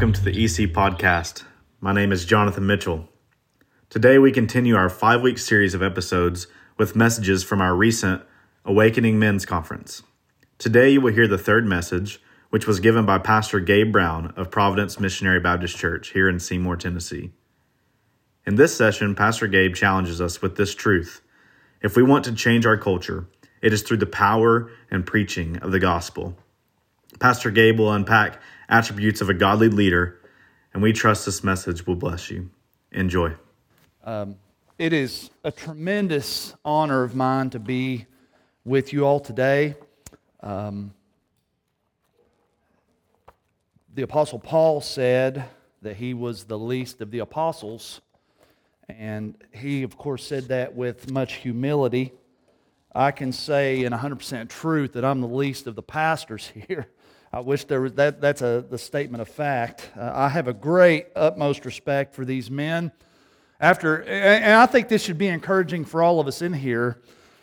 Welcome to the EC podcast. My name is Jonathan Mitchell. Today we continue our five week series of episodes with messages from our recent Awakening Men's Conference. Today you will hear the third message, which was given by Pastor Gabe Brown of Providence Missionary Baptist Church here in Seymour, Tennessee. In this session, Pastor Gabe challenges us with this truth. If we want to change our culture, it is through the power and preaching of the gospel. Pastor Gabe will unpack attributes of a godly leader, and we trust this message will bless you. Enjoy. Um, it is a tremendous honor of mine to be with you all today. Um, the Apostle Paul said that he was the least of the apostles, and he, of course, said that with much humility. I can say in 100% truth that I'm the least of the pastors here. I wish there was that. That's a the statement of fact. Uh, I have a great utmost respect for these men. After, and I think this should be encouraging for all of us in here.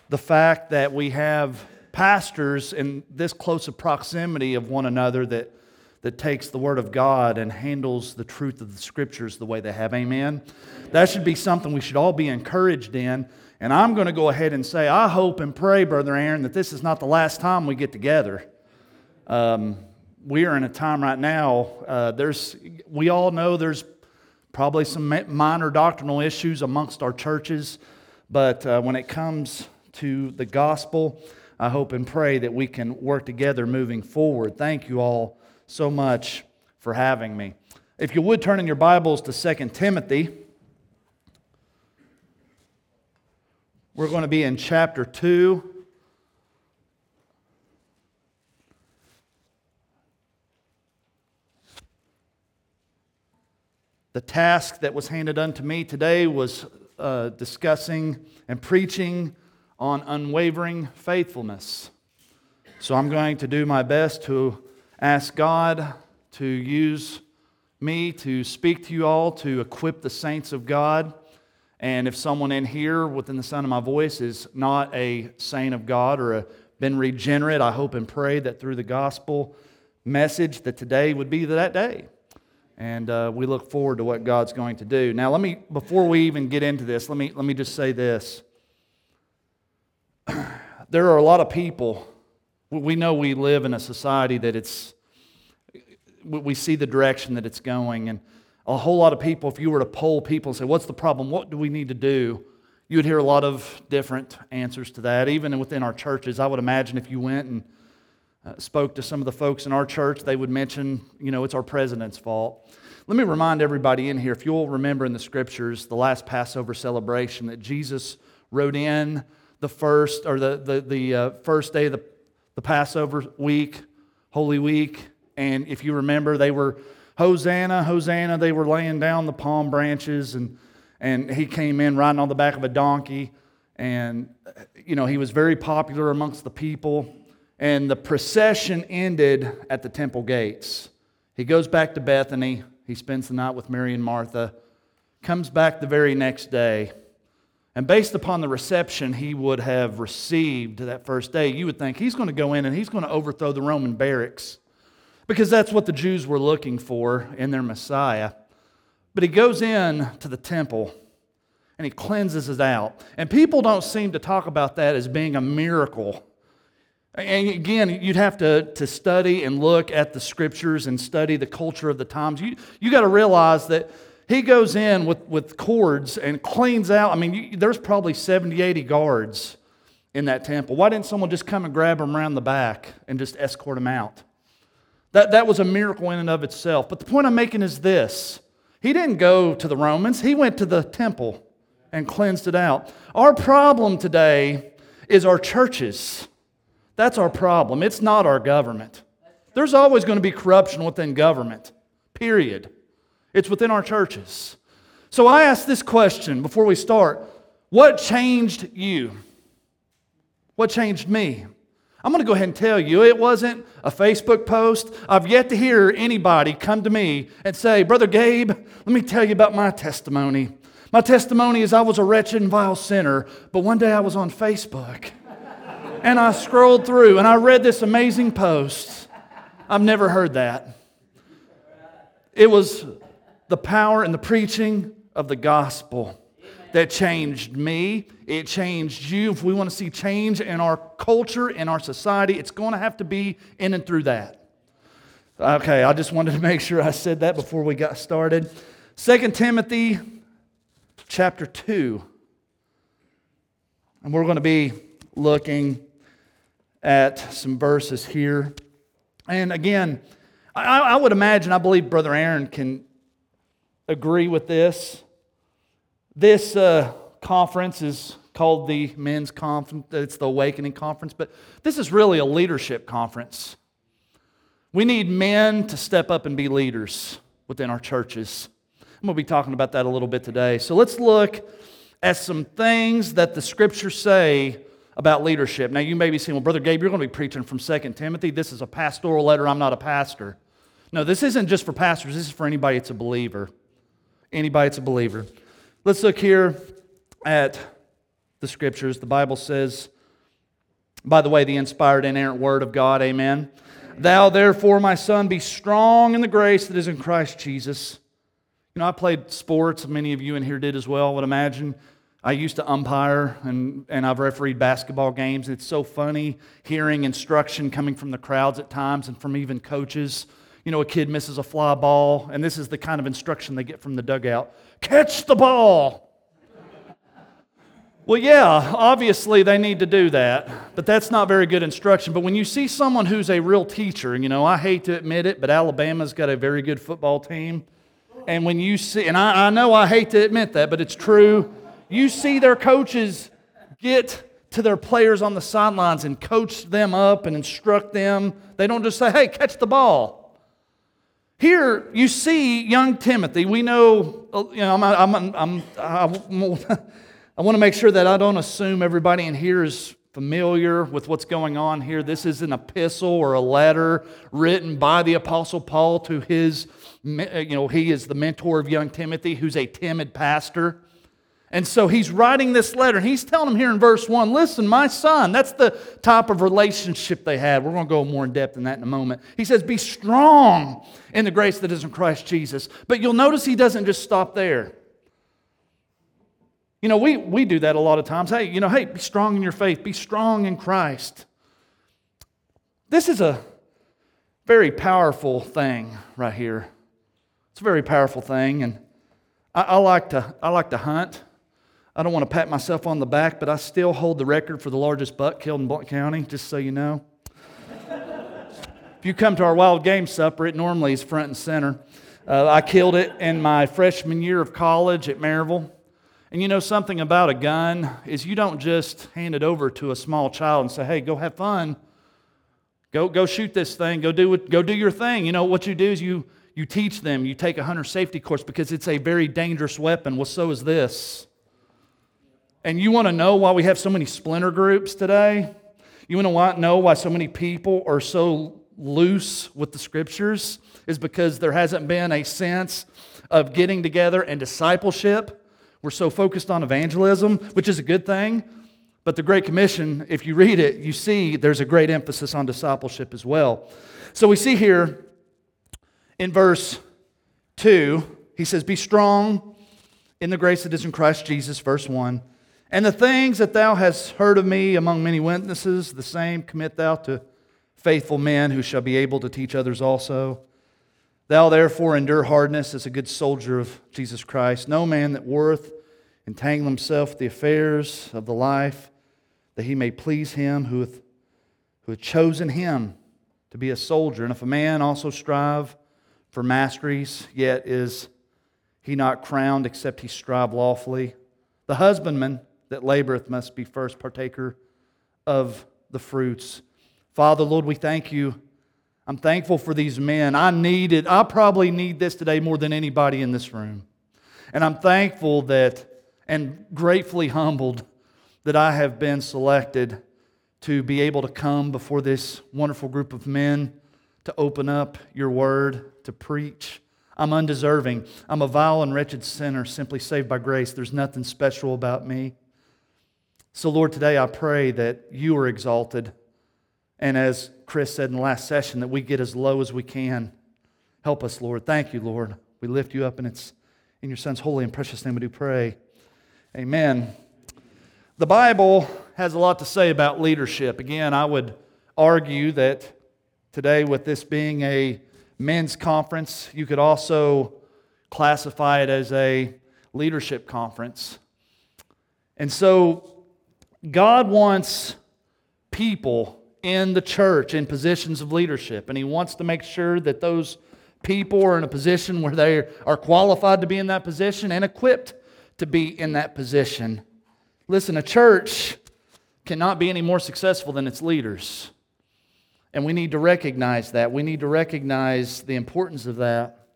The fact that we have pastors in this close of proximity of one another that that takes the Word of God and handles the truth of the Scriptures the way they have. Amen. That should be something we should all be encouraged in. And I'm going to go ahead and say, I hope and pray, Brother Aaron, that this is not the last time we get together. Um, we are in a time right now, uh, there's, we all know there's probably some minor doctrinal issues amongst our churches, but uh, when it comes to the gospel, I hope and pray that we can work together moving forward. Thank you all so much for having me. If you would turn in your Bibles to 2 Timothy, we're going to be in chapter 2. The task that was handed unto me today was uh, discussing and preaching on unwavering faithfulness. So I'm going to do my best to ask God to use me to speak to you all, to equip the saints of God. And if someone in here within the sound of my voice is not a saint of God or a, been regenerate, I hope and pray that through the gospel message that today would be that day and uh, we look forward to what God's going to do. Now, let me before we even get into this, let me let me just say this. there are a lot of people. We know we live in a society that it's. We see the direction that it's going, and a whole lot of people. If you were to poll people and say, "What's the problem? What do we need to do?" You would hear a lot of different answers to that. Even within our churches, I would imagine if you went and uh, spoke to some of the folks in our church, they would mention, you know, it's our president's fault. Let me remind everybody in here, if you'll remember in the scriptures, the last Passover celebration, that Jesus rode in the first, or the, the, the uh, first day of the, the Passover week, Holy Week. And if you remember, they were, Hosanna, Hosanna, they were laying down the palm branches, and, and he came in riding on the back of a donkey. And, you know, he was very popular amongst the people and the procession ended at the temple gates. He goes back to Bethany. He spends the night with Mary and Martha, comes back the very next day. And based upon the reception he would have received that first day, you would think he's going to go in and he's going to overthrow the Roman barracks because that's what the Jews were looking for in their Messiah. But he goes in to the temple and he cleanses it out. And people don't seem to talk about that as being a miracle and again, you'd have to, to study and look at the scriptures and study the culture of the times. You, you got to realize that he goes in with, with cords and cleans out. I mean, you, there's probably 70, 80 guards in that temple. Why didn't someone just come and grab him around the back and just escort him out? That, that was a miracle in and of itself. But the point I'm making is this he didn't go to the Romans, he went to the temple. and cleansed it out. Our problem today is our churches. That's our problem. It's not our government. There's always going to be corruption within government, period. It's within our churches. So I ask this question before we start What changed you? What changed me? I'm going to go ahead and tell you it wasn't a Facebook post. I've yet to hear anybody come to me and say, Brother Gabe, let me tell you about my testimony. My testimony is I was a wretched and vile sinner, but one day I was on Facebook and I scrolled through and I read this amazing post. I've never heard that. It was the power and the preaching of the gospel that changed me. It changed you. If we want to see change in our culture, in our society, it's going to have to be in and through that. Okay, I just wanted to make sure I said that before we got started. 2 Timothy chapter 2. And we're going to be looking at some verses here. And again, I, I would imagine, I believe Brother Aaron can agree with this. This uh, conference is called the Men's Conference, it's the Awakening Conference, but this is really a leadership conference. We need men to step up and be leaders within our churches. I'm going to be talking about that a little bit today. So let's look at some things that the scriptures say about leadership. Now, you may be saying, well, Brother Gabe, you're going to be preaching from 2 Timothy. This is a pastoral letter. I'm not a pastor. No, this isn't just for pastors, this is for anybody that's a believer. Anybody that's a believer. Let's look here at the scriptures. The Bible says, by the way, the inspired, inerrant word of God, amen. Thou therefore, my son, be strong in the grace that is in Christ Jesus. You know, I played sports, many of you in here did as well, I would imagine. I used to umpire and, and I've refereed basketball games. It's so funny hearing instruction coming from the crowds at times and from even coaches. You know, a kid misses a fly ball, and this is the kind of instruction they get from the dugout catch the ball. Well, yeah, obviously they need to do that, but that's not very good instruction. But when you see someone who's a real teacher, you know, I hate to admit it, but Alabama's got a very good football team. And when you see, and I, I know I hate to admit that, but it's true, you see their coaches get to their players on the sidelines and coach them up and instruct them. They don't just say, hey, catch the ball. Here you see young Timothy. We know, uh, you know, I'm, I'm, I'm, i want to make sure that I don't assume everybody in here is familiar with what's going on here. This is an epistle or a letter written by the Apostle Paul to his, uh, you know, he is the mentor of young Timothy, who's a timid pastor. And so he's writing this letter. and He's telling him here in verse 1 listen, my son, that's the type of relationship they had. We're going to go more in depth in that in a moment. He says, Be strong in the grace that is in Christ Jesus. But you'll notice he doesn't just stop there. You know, we, we do that a lot of times. Hey, you know, hey, be strong in your faith, be strong in Christ. This is a very powerful thing right here. It's a very powerful thing. And I, I like, to, I like to hunt. I don't want to pat myself on the back, but I still hold the record for the largest buck killed in Blount County, just so you know. if you come to our wild game supper, it normally is front and center. Uh, I killed it in my freshman year of college at Maryville. And you know something about a gun is you don't just hand it over to a small child and say, "Hey, go have fun. Go go shoot this thing. Go do it, go do your thing." You know what you do is you you teach them. You take a hunter safety course because it's a very dangerous weapon. Well, so is this. And you want to know why we have so many splinter groups today? You want to know why so many people are so loose with the scriptures? Is because there hasn't been a sense of getting together and discipleship. We're so focused on evangelism, which is a good thing. But the Great Commission, if you read it, you see there's a great emphasis on discipleship as well. So we see here in verse 2, he says, Be strong in the grace that is in Christ Jesus, verse 1. And the things that thou hast heard of me among many witnesses, the same commit thou to faithful men who shall be able to teach others also. Thou therefore endure hardness as a good soldier of Jesus Christ. No man that worth entangle himself with the affairs of the life, that he may please him who hath, who hath chosen him to be a soldier. And if a man also strive for masteries, yet is he not crowned except he strive lawfully. The husbandman that laboreth must be first partaker of the fruits. Father, Lord, we thank you. I'm thankful for these men. I needed, I probably need this today more than anybody in this room. And I'm thankful that and gratefully humbled that I have been selected to be able to come before this wonderful group of men to open up your word, to preach. I'm undeserving. I'm a vile and wretched sinner, simply saved by grace. There's nothing special about me. So, Lord, today I pray that you are exalted. And as Chris said in the last session, that we get as low as we can. Help us, Lord. Thank you, Lord. We lift you up, and it's in your Son's holy and precious name we do pray. Amen. The Bible has a lot to say about leadership. Again, I would argue that today, with this being a men's conference, you could also classify it as a leadership conference. And so, God wants people in the church in positions of leadership, and He wants to make sure that those people are in a position where they are qualified to be in that position and equipped to be in that position. Listen, a church cannot be any more successful than its leaders. And we need to recognize that. We need to recognize the importance of that.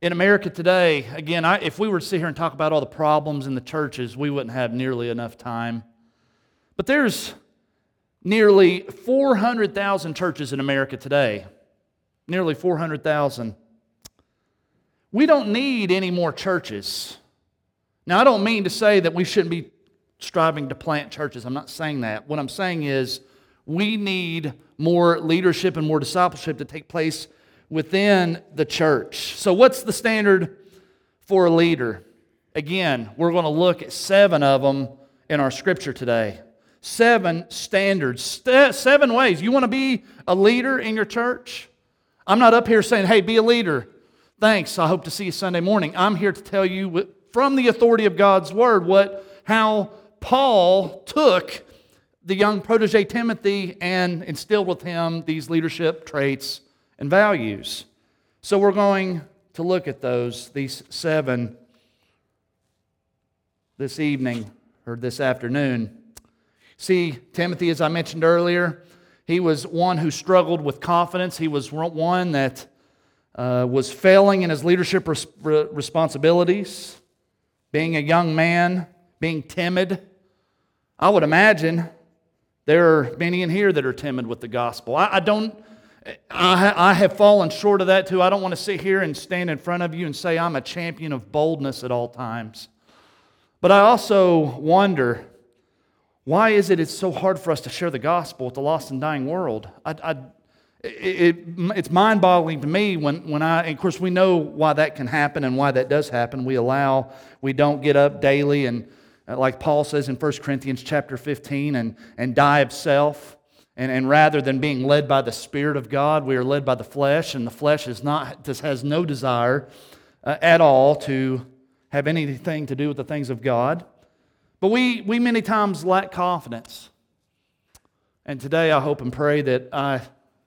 In America today, again, I, if we were to sit here and talk about all the problems in the churches, we wouldn't have nearly enough time. But there's nearly 400,000 churches in America today. Nearly 400,000. We don't need any more churches. Now, I don't mean to say that we shouldn't be striving to plant churches. I'm not saying that. What I'm saying is we need more leadership and more discipleship to take place within the church. So, what's the standard for a leader? Again, we're going to look at seven of them in our scripture today. Seven standards, seven ways. You want to be a leader in your church? I'm not up here saying, hey, be a leader. Thanks. I hope to see you Sunday morning. I'm here to tell you from the authority of God's word what how Paul took the young protege Timothy and instilled with him these leadership traits and values. So we're going to look at those, these seven, this evening or this afternoon. See, Timothy, as I mentioned earlier, he was one who struggled with confidence. He was one that uh, was failing in his leadership res- responsibilities, being a young man, being timid. I would imagine there are many in here that are timid with the gospel. I, I don't, I, I have fallen short of that too. I don't want to sit here and stand in front of you and say I'm a champion of boldness at all times. But I also wonder why is it it's so hard for us to share the gospel with the lost and dying world? I, I, it, it's mind boggling to me when, when I, of course, we know why that can happen and why that does happen. We allow, we don't get up daily and uh, like Paul says in 1 Corinthians chapter 15, and, and die of self. And, and rather than being led by the Spirit of God, we are led by the flesh, and the flesh is not, just has no desire uh, at all to have anything to do with the things of God. But we, we many times lack confidence. And today I hope and pray that I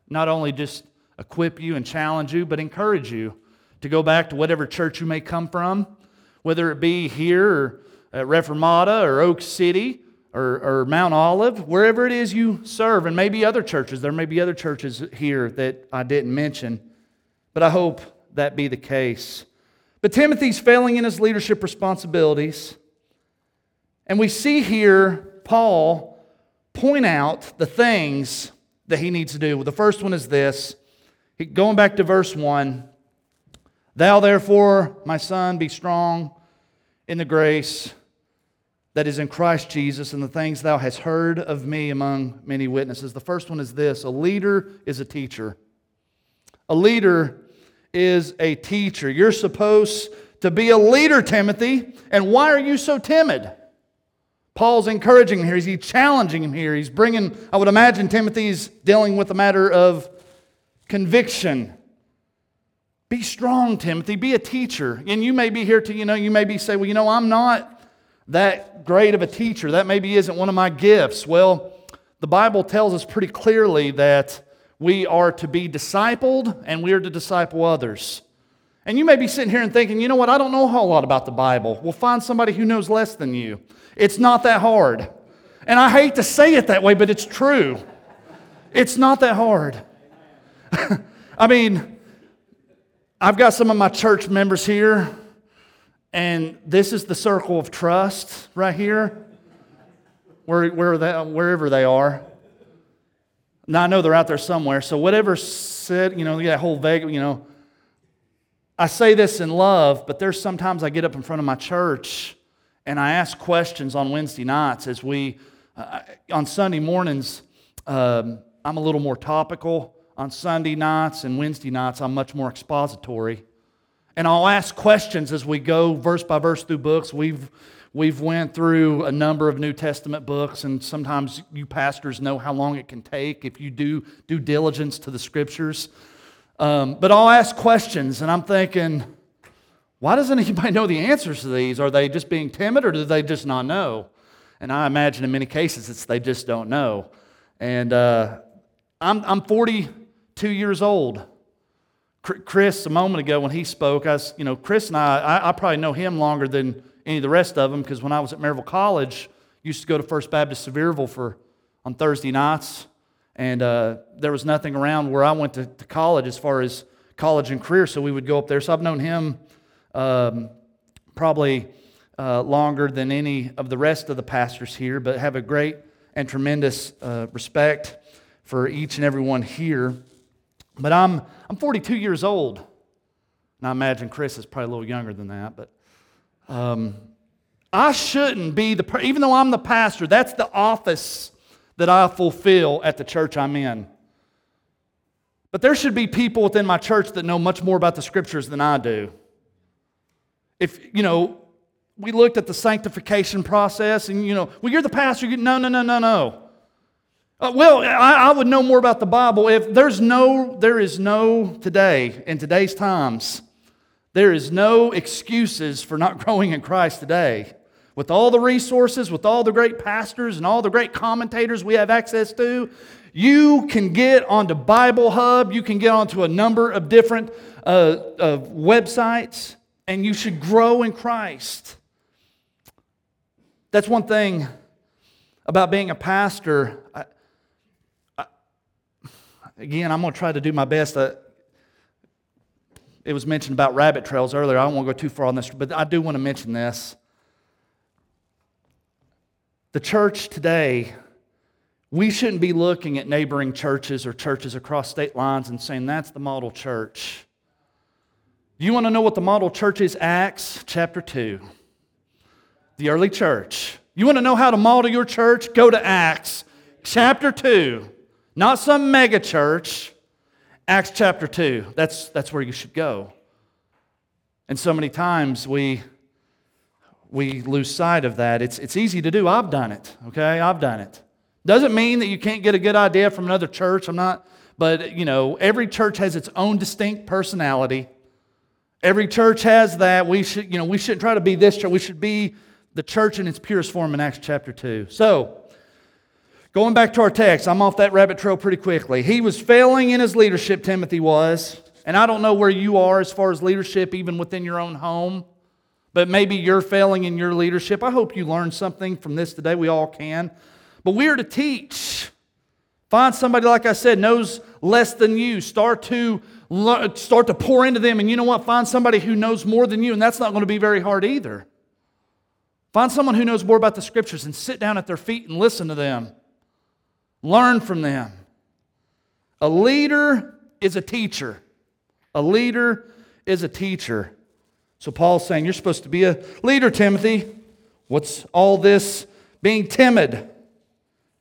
not only just equip you and challenge you, but encourage you to go back to whatever church you may come from, whether it be here or at Reformata or Oak City or, or Mount Olive, wherever it is you serve, and maybe other churches. There may be other churches here that I didn't mention, but I hope that be the case. But Timothy's failing in his leadership responsibilities. And we see here Paul point out the things that he needs to do. The first one is this going back to verse 1 Thou therefore, my son, be strong in the grace that is in Christ Jesus and the things thou hast heard of me among many witnesses. The first one is this a leader is a teacher. A leader is a teacher. You're supposed to be a leader, Timothy. And why are you so timid? Paul's encouraging him here. He's challenging him here. He's bringing, I would imagine Timothy's dealing with a matter of conviction. Be strong, Timothy. Be a teacher. And you may be here to, you know, you may be say, well, you know, I'm not that great of a teacher. That maybe isn't one of my gifts. Well, the Bible tells us pretty clearly that we are to be discipled and we are to disciple others. And you may be sitting here and thinking, you know what, I don't know a whole lot about the Bible. Well, find somebody who knows less than you. It's not that hard. And I hate to say it that way, but it's true. It's not that hard. I mean, I've got some of my church members here, and this is the circle of trust right here, where, where they, wherever they are. Now, I know they're out there somewhere, so whatever said, you know, that whole vague, you know, I say this in love, but there's sometimes I get up in front of my church and I ask questions on Wednesday nights as we, uh, on Sunday mornings, um, I'm a little more topical. On Sunday nights and Wednesday nights, I'm much more expository. And I'll ask questions as we go verse by verse through books. We've, we've went through a number of New Testament books, and sometimes you pastors know how long it can take if you do due diligence to the scriptures. Um, but I'll ask questions, and I'm thinking, why doesn't anybody know the answers to these? Are they just being timid, or do they just not know? And I imagine in many cases it's they just don't know. And uh, I'm, I'm 42 years old. Chris, a moment ago when he spoke, I was, you know, Chris and I, I, I probably know him longer than any of the rest of them because when I was at Maryville College, used to go to First Baptist Sevierville for on Thursday nights and uh, there was nothing around where I went to, to, college as far as college and career, so we would go up there. So I've known him um, probably uh, longer than any of the rest of the pastors here, but have a great and tremendous uh, respect for each and every one here. But I'm, I'm 42 years old. Now, I imagine Chris is probably a little younger than that, but um, I shouldn't be the, even though I'm the pastor, that's the office that I fulfill at the church I'm in. But there should be people within my church that know much more about the scriptures than I do. If, you know, we looked at the sanctification process and, you know, well, you're the pastor. You, no, no, no, no, no. Uh, well, I, I would know more about the Bible if there's no, there is no today, in today's times, there is no excuses for not growing in Christ today with all the resources, with all the great pastors and all the great commentators we have access to, you can get onto Bible Hub, you can get onto a number of different uh, uh, websites, and you should grow in Christ. That's one thing about being a pastor. I, I, again, I'm going to try to do my best. Uh, it was mentioned about rabbit trails earlier. I don't want to go too far on this, but I do want to mention this. The church today, we shouldn't be looking at neighboring churches or churches across state lines and saying that's the model church. You want to know what the model church is? Acts chapter 2. The early church. You want to know how to model your church? Go to Acts chapter 2. Not some mega church. Acts chapter 2. That's, that's where you should go. And so many times we we lose sight of that. It's, it's easy to do. I've done it, okay? I've done it. Doesn't mean that you can't get a good idea from another church. I'm not, but you know, every church has its own distinct personality. Every church has that. We should, you know, we shouldn't try to be this church. We should be the church in its purest form in Acts chapter 2. So, going back to our text, I'm off that rabbit trail pretty quickly. He was failing in his leadership, Timothy was. And I don't know where you are as far as leadership, even within your own home but maybe you're failing in your leadership. I hope you learned something from this today. We all can. But we're to teach. Find somebody, like I said, knows less than you. Start to start to pour into them. And you know what? Find somebody who knows more than you, and that's not going to be very hard either. Find someone who knows more about the scriptures and sit down at their feet and listen to them. Learn from them. A leader is a teacher. A leader is a teacher. So Paul's saying, You're supposed to be a leader, Timothy. What's all this being timid,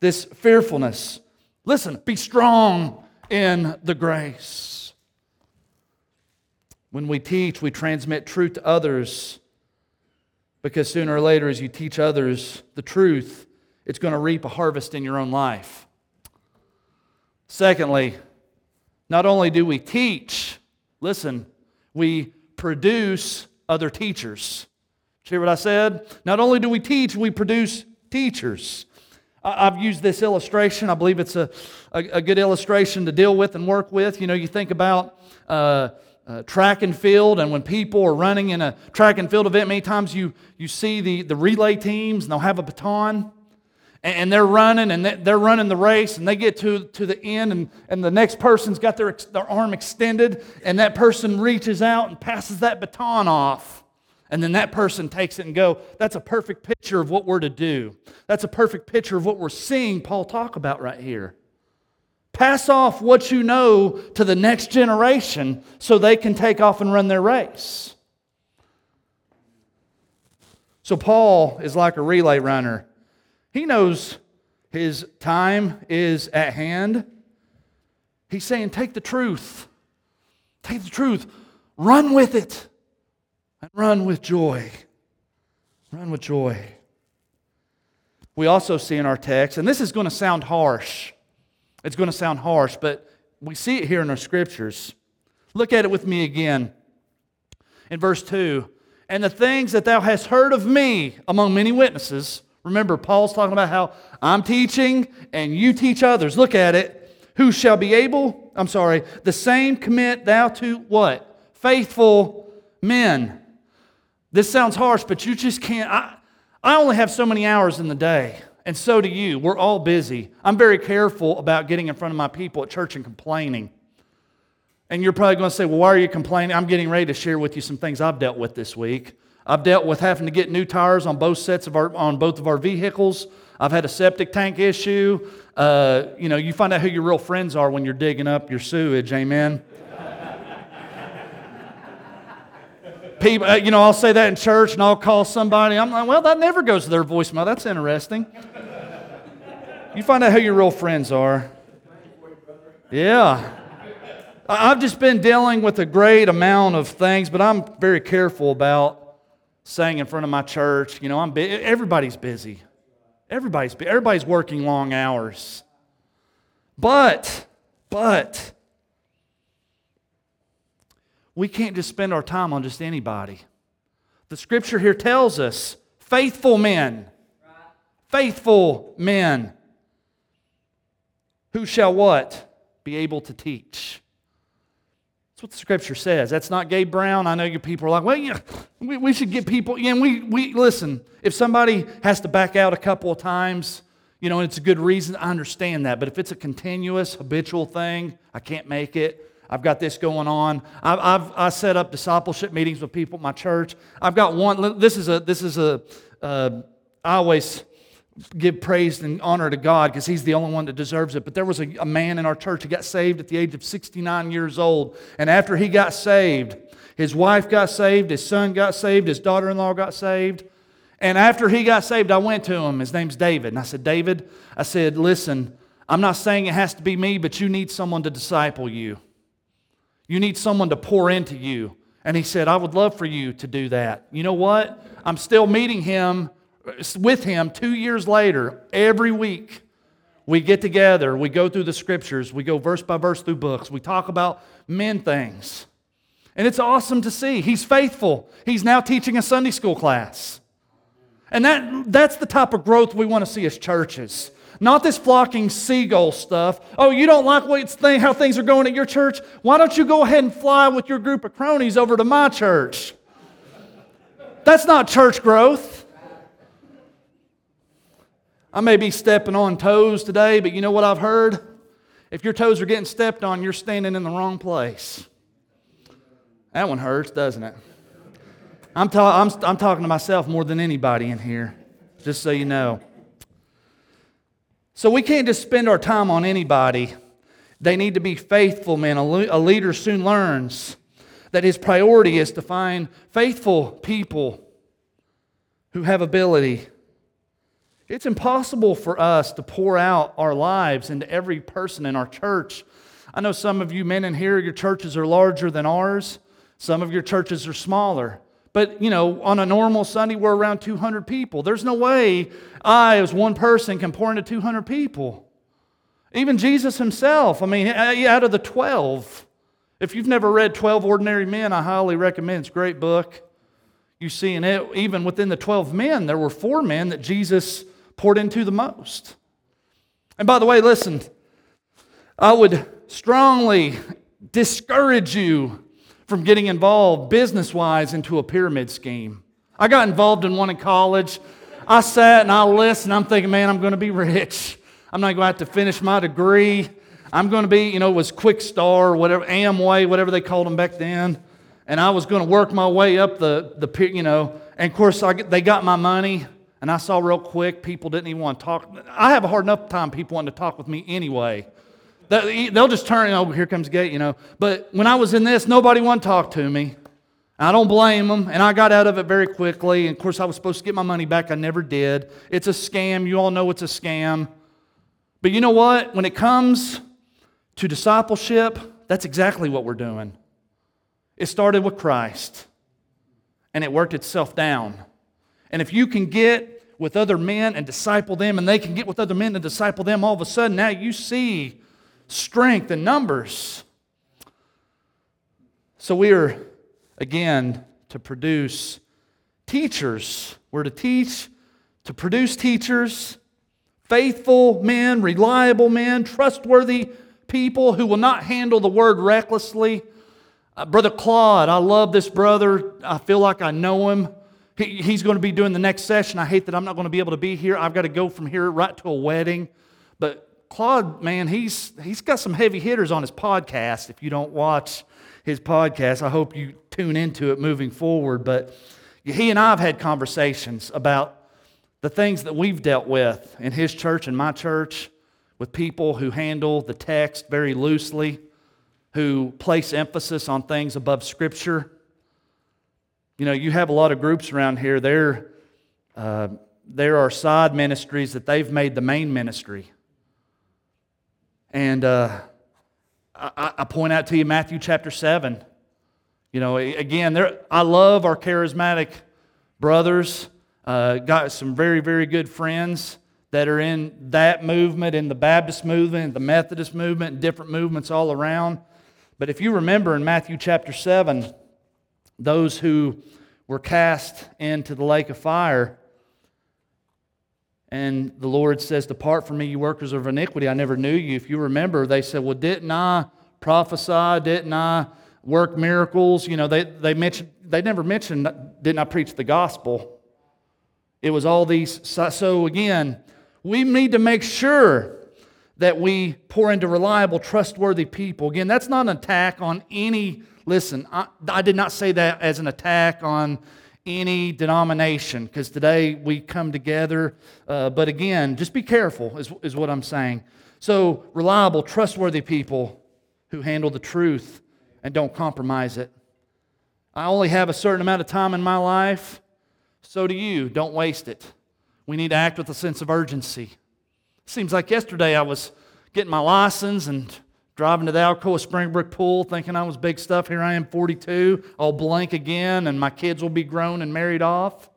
this fearfulness? Listen, be strong in the grace. When we teach, we transmit truth to others because sooner or later, as you teach others the truth, it's going to reap a harvest in your own life. Secondly, not only do we teach, listen, we produce other teachers. You hear what I said? Not only do we teach, we produce teachers. I've used this illustration. I believe it's a, a, a, good illustration to deal with and work with. You know, you think about uh, uh, track and field, and when people are running in a track and field event, many times you, you see the, the relay teams, and they'll have a baton, and, they're running, and they're running the race, and they get to, to the end, and, and the next person's got their, their arm extended, and that person reaches out and passes that baton off. And then that person takes it and go. That's a perfect picture of what we're to do. That's a perfect picture of what we're seeing Paul talk about right here. Pass off what you know to the next generation so they can take off and run their race. So, Paul is like a relay runner. He knows his time is at hand. He's saying, Take the truth. Take the truth. Run with it. And run with joy. Run with joy. We also see in our text, and this is going to sound harsh. It's going to sound harsh, but we see it here in our scriptures. Look at it with me again. In verse 2 And the things that thou hast heard of me among many witnesses. Remember, Paul's talking about how I'm teaching and you teach others. Look at it. Who shall be able, I'm sorry, the same commit thou to what? Faithful men. This sounds harsh, but you just can't. I, I only have so many hours in the day and so do you. We're all busy. I'm very careful about getting in front of my people at church and complaining. And you're probably going to say, well, why are you complaining? I'm getting ready to share with you some things I've dealt with this week. I've dealt with having to get new tires on both sets of our, on both of our vehicles. I've had a septic tank issue. Uh, you know, you find out who your real friends are when you're digging up your sewage. Amen. People, uh, you know, I'll say that in church and I'll call somebody. I'm like, well, that never goes to their voicemail. That's interesting. You find out who your real friends are. Yeah. I've just been dealing with a great amount of things, but I'm very careful about saying in front of my church, you know, I'm everybody's busy. Everybody's everybody's working long hours. But but we can't just spend our time on just anybody. The scripture here tells us faithful men, faithful men who shall what? Be able to teach. That's what the scripture says. That's not Gabe Brown. I know you people are like, well, yeah, we, we should get people. Yeah, we, we listen. If somebody has to back out a couple of times, you know, and it's a good reason, I understand that. But if it's a continuous, habitual thing, I can't make it. I've got this going on. I've, I've I set up discipleship meetings with people at my church. I've got one. This is a. This is a. Uh, I always give praise and honor to God because He's the only one that deserves it. But there was a, a man in our church who got saved at the age of 69 years old. And after he got saved, his wife got saved, his son got saved, his daughter in law got saved. And after he got saved, I went to him. His name's David. And I said, David, I said, listen, I'm not saying it has to be me, but you need someone to disciple you. You need someone to pour into you. And he said, I would love for you to do that. You know what? I'm still meeting him with him two years later every week. We get together, we go through the scriptures, we go verse by verse through books, we talk about men things. And it's awesome to see. He's faithful. He's now teaching a Sunday school class. And that, that's the type of growth we want to see as churches. Not this flocking seagull stuff. Oh, you don't like what thing, how things are going at your church? Why don't you go ahead and fly with your group of cronies over to my church? That's not church growth. I may be stepping on toes today, but you know what I've heard? If your toes are getting stepped on, you're standing in the wrong place. That one hurts, doesn't it? I'm, ta- I'm, I'm talking to myself more than anybody in here, just so you know. So we can't just spend our time on anybody. They need to be faithful men. A leader soon learns that his priority is to find faithful people who have ability. It's impossible for us to pour out our lives into every person in our church. I know some of you men in here, your churches are larger than ours. Some of your churches are smaller. But, you know, on a normal Sunday, we're around 200 people. There's no way I, as one person, can pour into 200 people. Even Jesus himself, I mean, out of the 12, if you've never read 12 Ordinary Men, I highly recommend. It's a great book. You see in it, even within the 12 men, there were four men that Jesus poured into the most. And by the way, listen, I would strongly discourage you from getting involved business wise into a pyramid scheme. I got involved in one in college. I sat and I listened. I'm thinking, man, I'm going to be rich. I'm not going to have to finish my degree. I'm going to be, you know, it was Quixtar, whatever, Amway, whatever they called them back then. And I was going to work my way up the, the you know, and of course I, they got my money. And I saw real quick people didn't even want to talk. I have a hard enough time people wanting to talk with me anyway. They'll just turn, oh, here comes Gabe, you know. But when I was in this, nobody wanted to talk to me. I don't blame them, and I got out of it very quickly. And of course, I was supposed to get my money back. I never did. It's a scam. You all know it's a scam. But you know what? When it comes to discipleship, that's exactly what we're doing. It started with Christ, and it worked itself down. And if you can get with other men and disciple them, and they can get with other men and disciple them, all of a sudden now you see strength in numbers. So we are, again, to produce teachers. We're to teach, to produce teachers, faithful men, reliable men, trustworthy people who will not handle the word recklessly. Uh, brother Claude, I love this brother. I feel like I know him. He, he's going to be doing the next session. I hate that I'm not going to be able to be here. I've got to go from here right to a wedding. But Claude, man, he's, he's got some heavy hitters on his podcast. If you don't watch his podcast, I hope you tune into it moving forward. But he and I have had conversations about the things that we've dealt with in his church and my church with people who handle the text very loosely, who place emphasis on things above Scripture. You know, you have a lot of groups around here. There, uh, there are side ministries that they've made the main ministry. And uh, I, I, point out to you Matthew chapter 7. You know, again, there, I love our charismatic brothers. Uh, got some very, very good friends that are in that movement, in the Baptist movement, the Methodist movement, different movements all around. But if you remember in Matthew chapter 7, those who were cast into the lake of fire. And the Lord says, Depart from me, you workers of iniquity. I never knew you. If you remember, they said, Well, didn't I prophesy? Didn't I work miracles? You know, they, they mentioned, they never mentioned, didn't I preach the gospel? It was all these. So again, we need to make sure that we pour into reliable, trustworthy people. Again, that's not an attack on any Listen, I, I did not say that as an attack on any denomination because today we come together. Uh, but again, just be careful, is, is what I'm saying. So, reliable, trustworthy people who handle the truth and don't compromise it. I only have a certain amount of time in my life. So do you. Don't waste it. We need to act with a sense of urgency. Seems like yesterday I was getting my license and driving to the Alcoa Springbrook pool thinking I was big stuff. Here I am, 42, all blank again, and my kids will be grown and married off.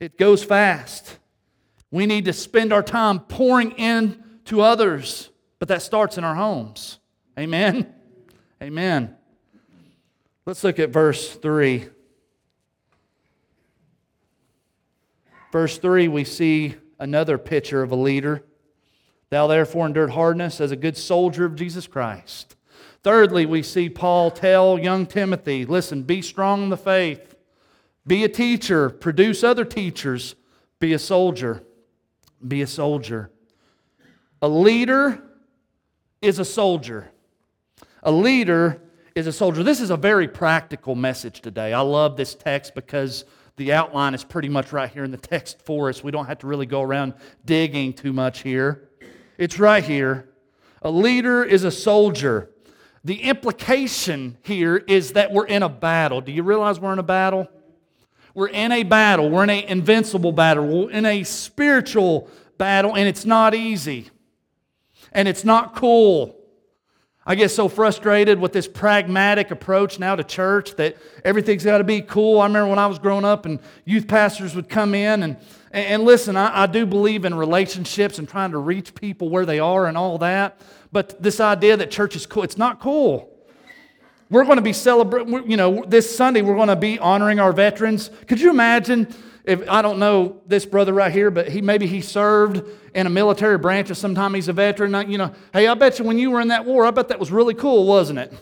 It goes fast. We need to spend our time pouring into others, but that starts in our homes. Amen? Amen. Let's look at verse 3. Verse 3, we see another picture of a leader. Thou therefore endured hardness as a good soldier of Jesus Christ. Thirdly, we see Paul tell young Timothy listen, be strong in the faith, be a teacher, produce other teachers, be a soldier. Be a soldier. A leader is a soldier. A leader is a soldier. This is a very practical message today. I love this text because the outline is pretty much right here in the text for us. We don't have to really go around digging too much here. It's right here. A leader is a soldier. The implication here is that we're in a battle. Do you realize we're in a battle? We're in a battle. We're in an invincible battle. We're in a spiritual battle, and it's not easy. And it's not cool. I get so frustrated with this pragmatic approach now to church that everything's got to be cool. I remember when I was growing up and youth pastors would come in and and, listen, I, I do believe in relationships and trying to reach people where they are and all that. But this idea that church is cool, it's not cool. We're going to be celebrating, you know, this Sunday we're going to be honoring our veterans. Could you imagine if, I don't know this brother right here, but he maybe he served in a military branch or sometime he's a veteran. You know, hey, I bet you when you were in that war, I bet that was really cool, wasn't it?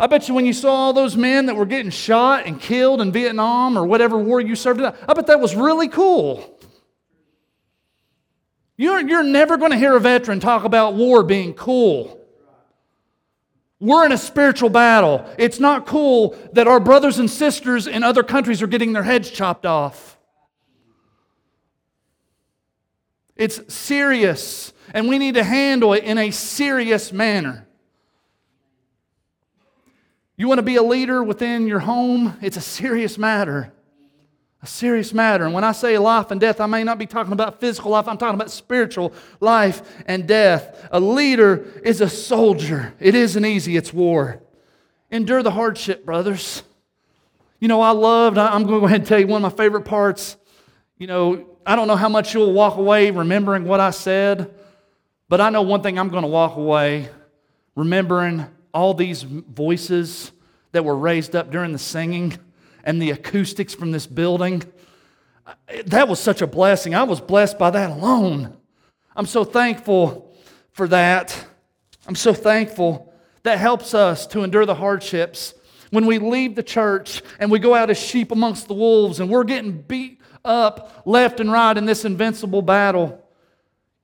I bet you when you saw all those men that were getting shot and killed in Vietnam or whatever war you served in, I bet that was really cool. You're, you're never going to hear a veteran talk about war being cool. We're in a spiritual battle. It's not cool that our brothers and sisters in other countries are getting their heads chopped off. It's serious, and we need to handle it in a serious manner. You want to be a leader within your home? It's a serious matter. A serious matter. And when I say life and death, I may not be talking about physical life, I'm talking about spiritual life and death. A leader is a soldier. It isn't easy, it's war. Endure the hardship, brothers. You know, I loved, I'm going to go ahead and tell you one of my favorite parts. You know, I don't know how much you'll walk away remembering what I said, but I know one thing I'm going to walk away remembering all these voices that were raised up during the singing and the acoustics from this building. That was such a blessing. I was blessed by that alone. I'm so thankful for that. I'm so thankful. That helps us to endure the hardships. When we leave the church and we go out as sheep amongst the wolves and we're getting beat up left and right in this invincible battle,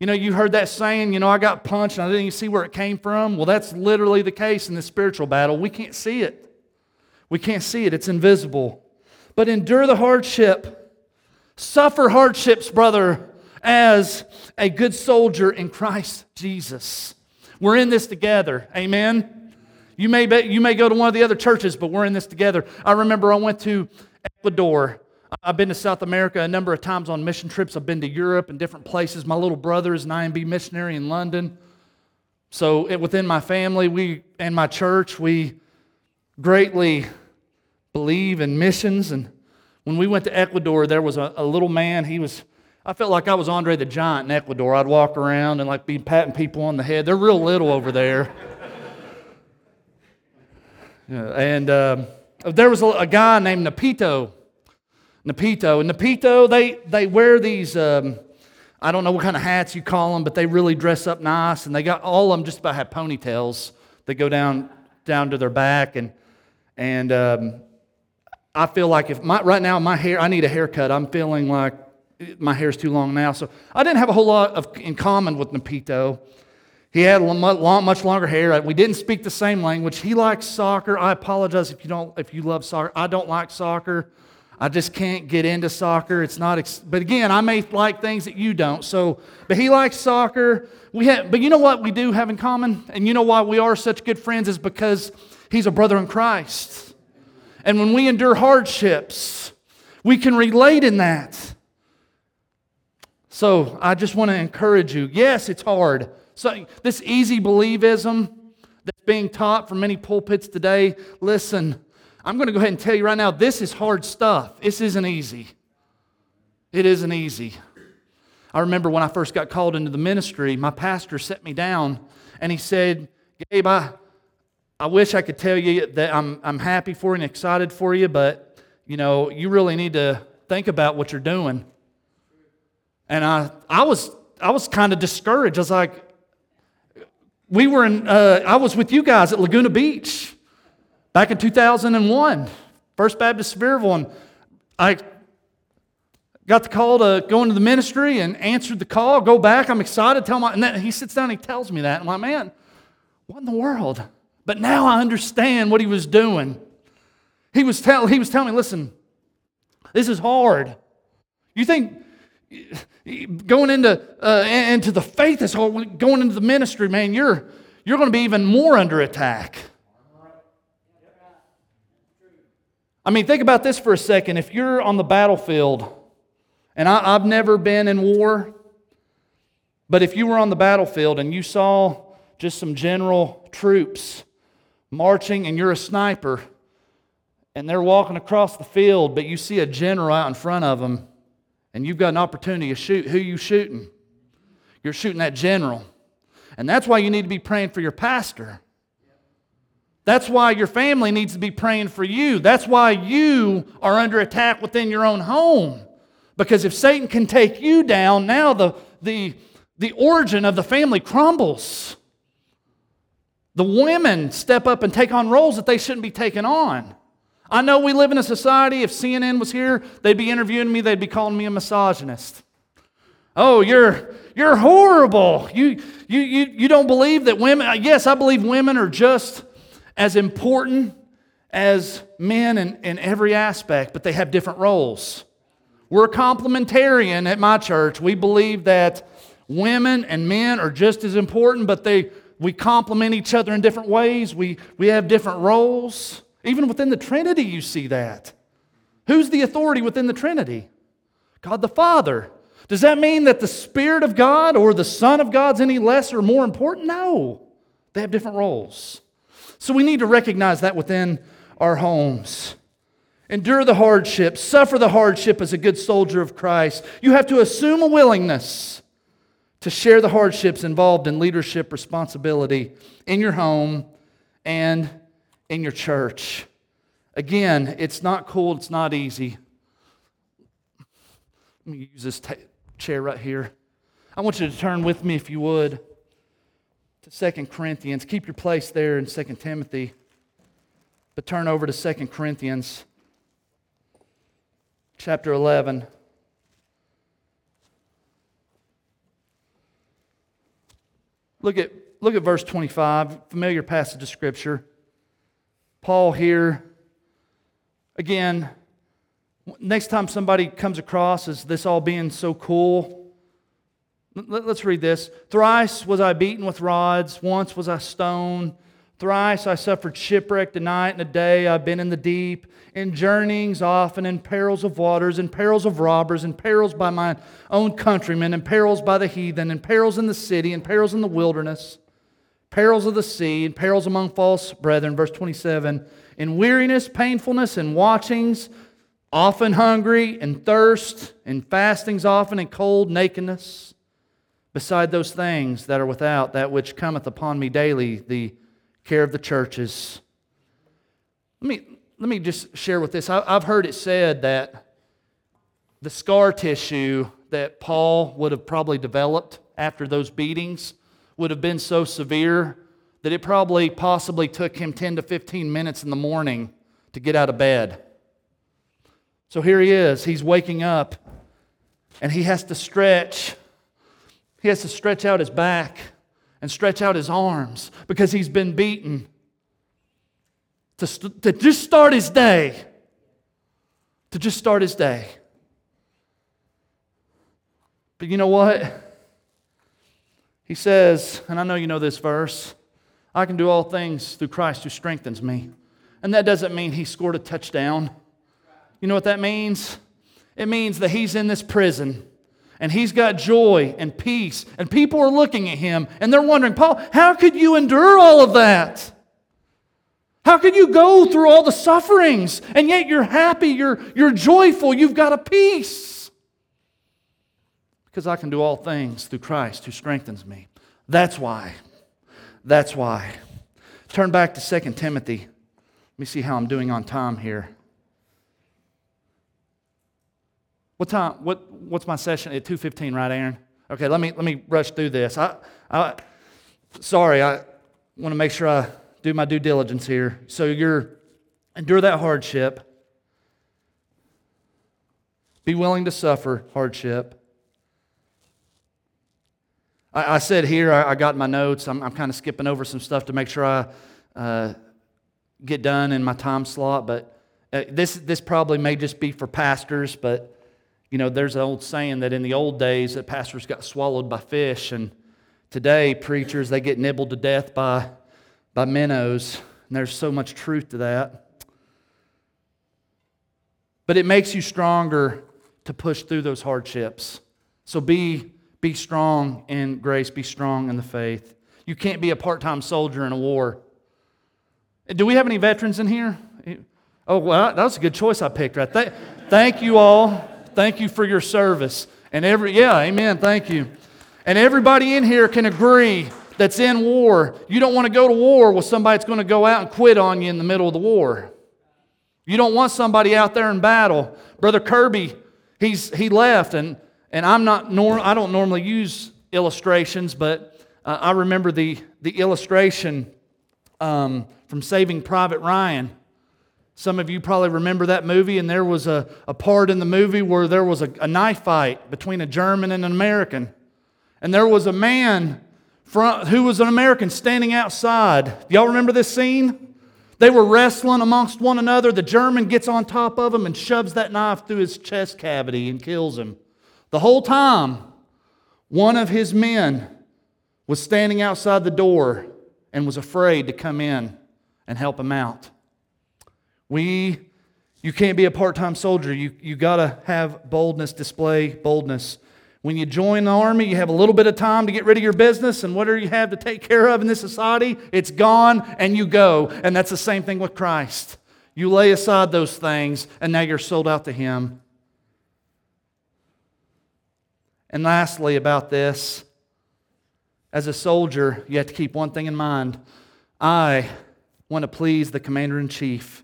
you know, you heard that saying, you know, I got punched and I didn't even see where it came from. Well, that's literally the case in the spiritual battle. We can't see it. We can't see it, it's invisible. But endure the hardship. Suffer hardships, brother, as a good soldier in Christ Jesus. We're in this together. Amen. You may, be, you may go to one of the other churches, but we're in this together. I remember I went to Ecuador I've been to South America a number of times on mission trips. I've been to Europe and different places. My little brother is an IMB missionary in London. So it, within my family, we and my church, we greatly believe in missions. And when we went to Ecuador, there was a, a little man. He was, I felt like I was Andre the Giant in Ecuador. I'd walk around and like be patting people on the head. They're real little over there. yeah, and um, there was a, a guy named Napito Napito. And Napito, they, they wear these, um, I don't know what kind of hats you call them, but they really dress up nice. And they got, all of them just about have ponytails that go down, down to their back. And, and um, I feel like if my, right now my hair, I need a haircut. I'm feeling like my hair's too long now. So I didn't have a whole lot of, in common with Napito. He had much longer hair. We didn't speak the same language. He likes soccer. I apologize if you don't, if you love soccer. I don't like soccer. I just can't get into soccer. It's not, ex- but again, I may like things that you don't. So, but he likes soccer. We have, but you know what we do have in common? And you know why we are such good friends is because he's a brother in Christ. And when we endure hardships, we can relate in that. So I just want to encourage you. Yes, it's hard. So this easy believism that's being taught from many pulpits today, listen, I'm going to go ahead and tell you right now this is hard stuff. This isn't easy. It isn't easy. I remember when I first got called into the ministry, my pastor set me down and he said, Gabe, I, I wish I could tell you that I'm, I'm happy for you and excited for you, but you know, you really need to think about what you're doing. And I, I was, I was kind of discouraged. I was like, we were in, uh, I was with you guys at Laguna Beach. Back in 2001, First Baptist Sevierville, and I got the call to go into the ministry and answered the call, go back. I'm excited. Tell my, and then he sits down and he tells me that. I'm like, man, what in the world? But now I understand what he was doing. He was, tell, he was telling me, listen, this is hard. You think going into, uh, into the faith is hard, going into the ministry, man, you're, you're going to be even more under attack. I mean, think about this for a second. If you're on the battlefield, and I, have never been in war, but if you were on the battlefield and you saw just some general troops marching and you're a sniper and they're walking across the field, but you see a general out in front of them and you've got an opportunity to shoot, who you shooting? You're shooting that general. And that's why you need to be praying for your pastor. That's why your family needs to be praying for you. That's why you are under attack within your own home. Because if Satan can take you down, now the, the, the origin of the family crumbles. The women step up and take on roles that they shouldn't be taking on. I know we live in a society, if CNN was here, they'd be interviewing me, they'd be calling me a misogynist. Oh, you're, you're horrible. You, you, you, you don't believe that women, yes, I believe women are just as important as men in, in every aspect, but they have different roles. We're complementarian at my church. We believe that women and men are just as important, but they, we complement each other in different ways. We, we have different roles. Even within the Trinity, you see that. Who's the authority within the Trinity? God the Father. Does that mean that the Spirit of God or the Son of God's any less or more important? No. They have different roles. So we need to recognize that within our homes. Endure the hardship, suffer the hardship as a good soldier of Christ. You have to assume a willingness to share the hardships involved in leadership responsibility in your home and in your church. Again, it's not cool, it's not easy. Let me use this t- chair right here. I want you to turn with me, if you would, to Second Corinthians. Keep your place there in Second Timothy, but turn over to Second Corinthians chapter 11. Look at, look at verse 25, familiar passage of Scripture. Paul here, again, next time somebody comes across as this all being so cool, let's read this. Thrice was I beaten with rods, once was I stoned. Thrice I suffered shipwreck, a night and a day I've been in the deep, in journeyings often, in perils of waters, in perils of robbers, in perils by my own countrymen, in perils by the heathen, in perils in the city, in perils in the wilderness, perils of the sea, in perils among false brethren. Verse 27 In weariness, painfulness, and watchings, often hungry, and thirst, and fastings often, and cold, nakedness. Beside those things that are without, that which cometh upon me daily, the care of the churches. Let me, let me just share with this. I, I've heard it said that the scar tissue that Paul would have probably developed after those beatings would have been so severe that it probably possibly took him 10 to 15 minutes in the morning to get out of bed. So here he is. He's waking up and he has to stretch. He has to stretch out his back and stretch out his arms because he's been beaten. To, st- to just start his day. To just start his day. But you know what? He says, and I know you know this verse I can do all things through Christ who strengthens me. And that doesn't mean he scored a touchdown. You know what that means? It means that he's in this prison and he's got joy and peace, and people are looking at him and they're wondering, Paul, how could you endure all of that? How could you go through all the sufferings and yet you're happy, you're, you're joyful, you've got a peace? Because I can do all things through Christ who strengthens me. That's why. That's why. Turn back to 2 Timothy. Let me see how I'm doing on time here. What time? What, what's my session at 2.15, right, Aaron? Okay, let me, let me rush through this. I, I, sorry, I want to make sure I do my due diligence here. So you're, endure that hardship. Be willing to suffer hardship. I, I said here, I, I, got my notes. I'm, I'm kind of skipping over some stuff to make sure I uh, get done in my time slot, but uh, this, this probably may just be for pastors, but you know, there's an old saying that in the old days that pastors got swallowed by fish, and today preachers they get nibbled to death by by minnows. And there's so much truth to that. But it makes you stronger to push through those hardships. So be be strong in grace, be strong in the faith. You can't be a part-time soldier in a war. Do we have any veterans in here? Oh, well, that was a good choice I picked, right? Th- thank you all. Thank you for your service. And every, yeah, amen. Thank you. And everybody in here can agree that's in war. You don't want to go to war with somebody that's going to go out and quit on you in the middle of the war. You don't want somebody out there in battle. Brother Kirby, he's, he left, and, and I'm not nor, I don't normally use illustrations, but uh, I remember the, the illustration um, from Saving Private Ryan. Some of you probably remember that movie, and there was a, a part in the movie where there was a, a knife fight between a German and an American. And there was a man who was an American standing outside. Y'all remember this scene? They were wrestling amongst one another. The German gets on top of him and shoves that knife through his chest cavity and kills him. The whole time, one of his men was standing outside the door and was afraid to come in and help him out. We, you can't be a part time soldier. You, you got to have boldness, display boldness. When you join the army, you have a little bit of time to get rid of your business and whatever you have to take care of in this society, it's gone and you go. And that's the same thing with Christ. You lay aside those things and now you're sold out to Him. And lastly, about this, as a soldier, you have to keep one thing in mind I want to please the commander in chief.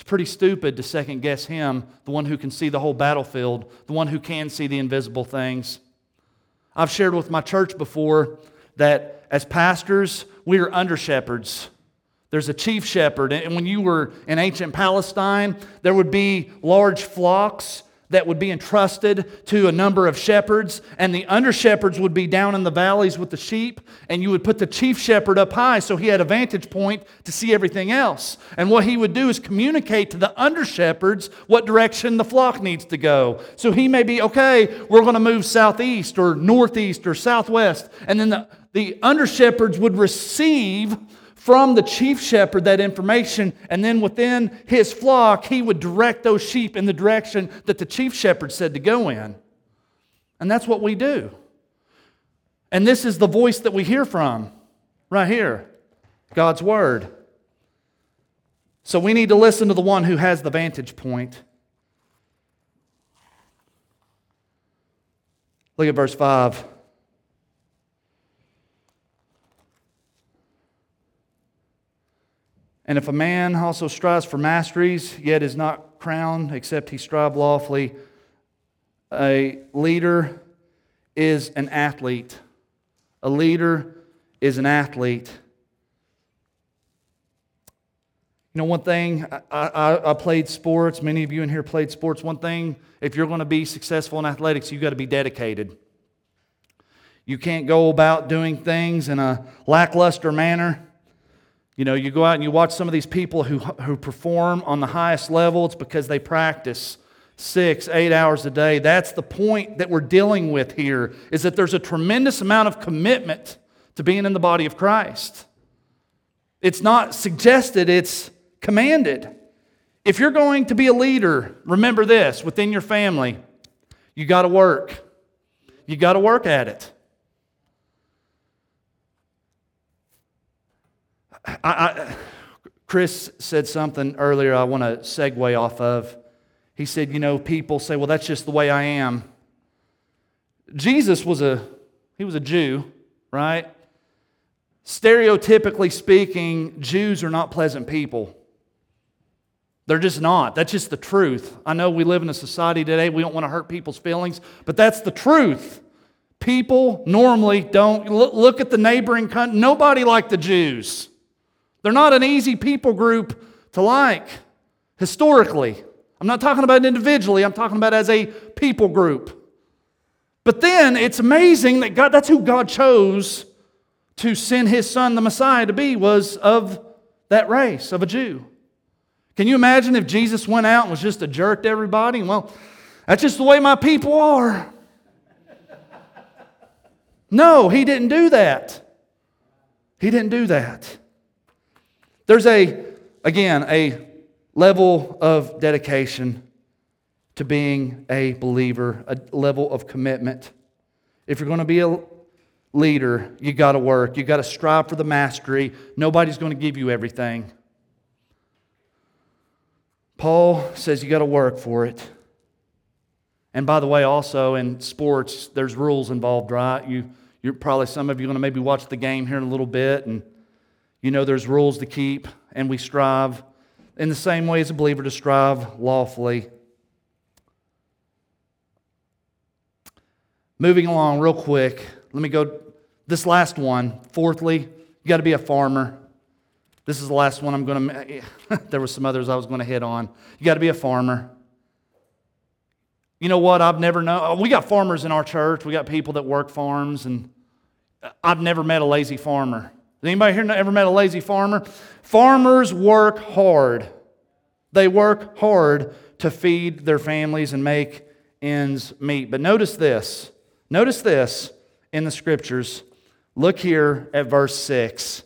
It's pretty stupid to second guess him, the one who can see the whole battlefield, the one who can see the invisible things. I've shared with my church before that as pastors, we are under shepherds. There's a chief shepherd. And when you were in ancient Palestine, there would be large flocks that would be entrusted to a number of shepherds, and the under shepherds would be down in the valleys with the sheep, and you would put the chief shepherd up high so he had a vantage point to see everything else. And what he would do is communicate to the under shepherds what direction the flock needs to go. So he may be, okay, we're going to move southeast or northeast or southwest, and then the, the under shepherds would receive from the chief shepherd that information, and then within his flock, he would direct those sheep in the direction that the chief shepherd said to go in. And that's what we do. And this is the voice that we hear from right here God's Word. So we need to listen to the one who has the vantage point. Look at verse 5. And if a man also strives for masteries, yet is not crowned, except he strive lawfully, a leader is an athlete. A leader is an athlete. You know, one thing, I, I, I, played sports. Many of you in here played sports. One thing, if you're going to be successful in athletics, you've got to be dedicated. You can't go about doing things in a lackluster manner. You know, you go out and you watch some of these people who, who perform on the highest level, it's because they practice six, eight hours a day. That's the point that we're dealing with here, is that there's a tremendous amount of commitment to being in the body of Christ. It's not suggested, it's commanded. If you're going to be a leader, remember this within your family, you got to work. You got to work at it. I, I, Chris said something earlier I want to segue off of. He said, You know, people say, well, that's just the way I am. Jesus was a, he was a Jew, right? Stereotypically speaking, Jews are not pleasant people. They're just not. That's just the truth. I know we live in a society today, we don't want to hurt people's feelings, but that's the truth. People normally don't. Look at the neighboring country. Nobody liked the Jews. They're not an easy people group to like historically. I'm not talking about individually, I'm talking about as a people group. But then it's amazing that God, that's who God chose to send his son, the Messiah, to be, was of that race, of a Jew. Can you imagine if Jesus went out and was just a jerk to everybody? Well, that's just the way my people are. No, he didn't do that. He didn't do that. There's a, again, a level of dedication to being a believer, a level of commitment. If you're going to be a leader, you got to work. You got to strive for the mastery. Nobody's going to give you everything. Paul says you got to work for it. And by the way, also in sports, there's rules involved, right? You, you're probably some of you are going to maybe watch the game here in a little bit, and you know, there's rules to keep, and we strive in the same way as a believer to strive lawfully. Moving along real quick, let me go this last one. Fourthly, you got to be a farmer. This is the last one I'm going to. there were some others I was going to hit on. You got to be a farmer. You know what? I've never known. We got farmers in our church. We got people that work farms, and I've never met a lazy farmer. Anybody here ever met a lazy farmer? Farmers work hard. They work hard to feed their families and make ends meet. But notice this. Notice this in the scriptures. Look here at verse 6.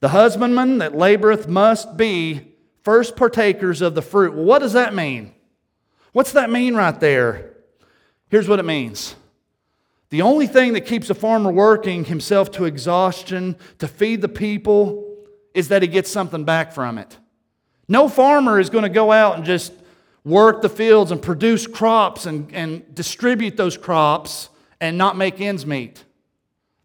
The husbandman that laboreth must be first partakers of the fruit. Well, what does that mean? What's that mean right there? Here's what it means. The only thing that keeps a farmer working himself to exhaustion to feed the people is that he gets something back from it. No farmer is going to go out and just work the fields and produce crops and, and distribute those crops and not make ends meet.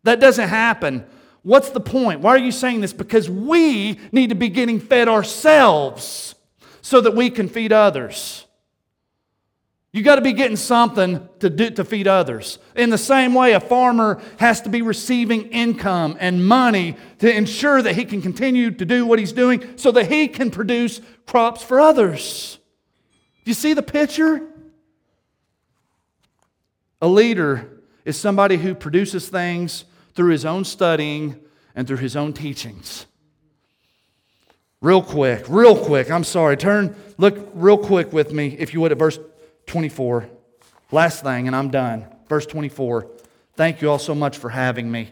That doesn't happen. What's the point? Why are you saying this? Because we need to be getting fed ourselves so that we can feed others. You got to be getting something to, do, to feed others. In the same way, a farmer has to be receiving income and money to ensure that he can continue to do what he's doing so that he can produce crops for others. Do you see the picture? A leader is somebody who produces things through his own studying and through his own teachings. Real quick, real quick, I'm sorry. Turn, look real quick with me, if you would, at verse 24. Last thing, and I'm done. Verse 24. Thank you all so much for having me.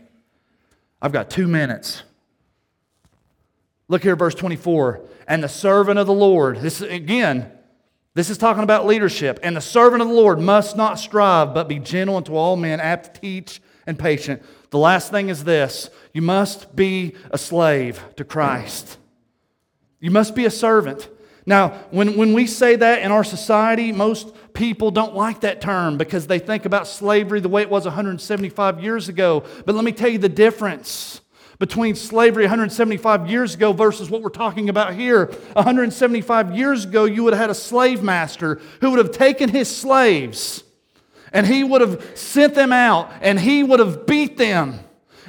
I've got two minutes. Look here, verse 24. And the servant of the Lord, this again, this is talking about leadership. And the servant of the Lord must not strive, but be gentle unto all men, apt to teach and patient. The last thing is this you must be a slave to Christ. You must be a servant. Now, when, when we say that in our society, most people don't like that term because they think about slavery the way it was 175 years ago. But let me tell you the difference between slavery 175 years ago versus what we're talking about here. 175 years ago, you would have had a slave master who would have taken his slaves and he would have sent them out and he would have beat them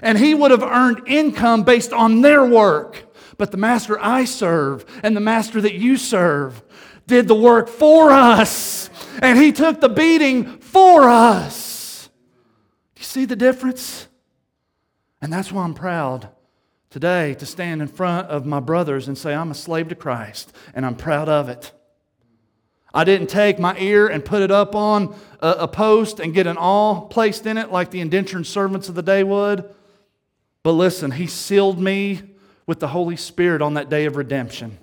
and he would have earned income based on their work. But the master I serve and the master that you serve did the work for us and he took the beating for us. Do you see the difference? And that's why I'm proud today to stand in front of my brothers and say, I'm a slave to Christ, and I'm proud of it. I didn't take my ear and put it up on a, a post and get an awl placed in it like the indentured servants of the day would. But listen, He sealed me with the Holy Spirit on that day of redemption.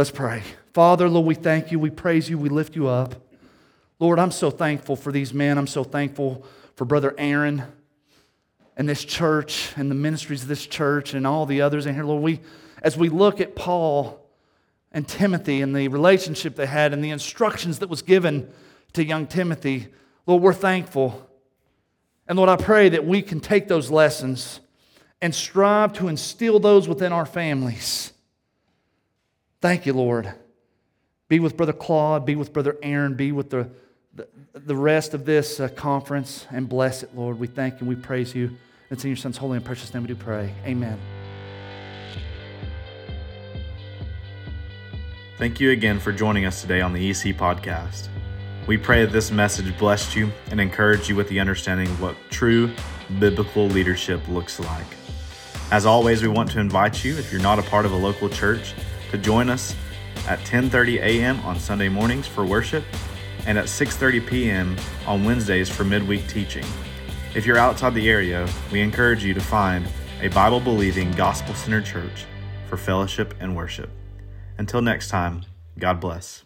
Let's pray. Father, Lord, we thank you, we praise you, we lift you up. Lord, I'm so thankful for these men. I'm so thankful for Brother Aaron and this church and the ministries of this church and all the others in here, Lord, we, as we look at Paul and Timothy and the relationship they had and the instructions that was given to young Timothy, Lord, we're thankful. And Lord, I pray that we can take those lessons and strive to instill those within our families. Thank you, Lord. Be with Brother Claude, be with Brother Aaron, be with the, the, the rest of this uh, conference, and bless it, Lord. We thank you, and we praise you. It's in your Son's holy and precious name we do pray. Amen. Thank you again for joining us today on the EC Podcast. We pray that this message blessed you and encouraged you with the understanding of what true biblical leadership looks like. As always, we want to invite you, if you're not a part of a local church, to join us at 10:30 a.m. on Sunday mornings for worship and at 6:30 p.m. on Wednesdays for midweek teaching. If you're outside the area, we encourage you to find a Bible believing, gospel centered church for fellowship and worship. Until next time, God bless.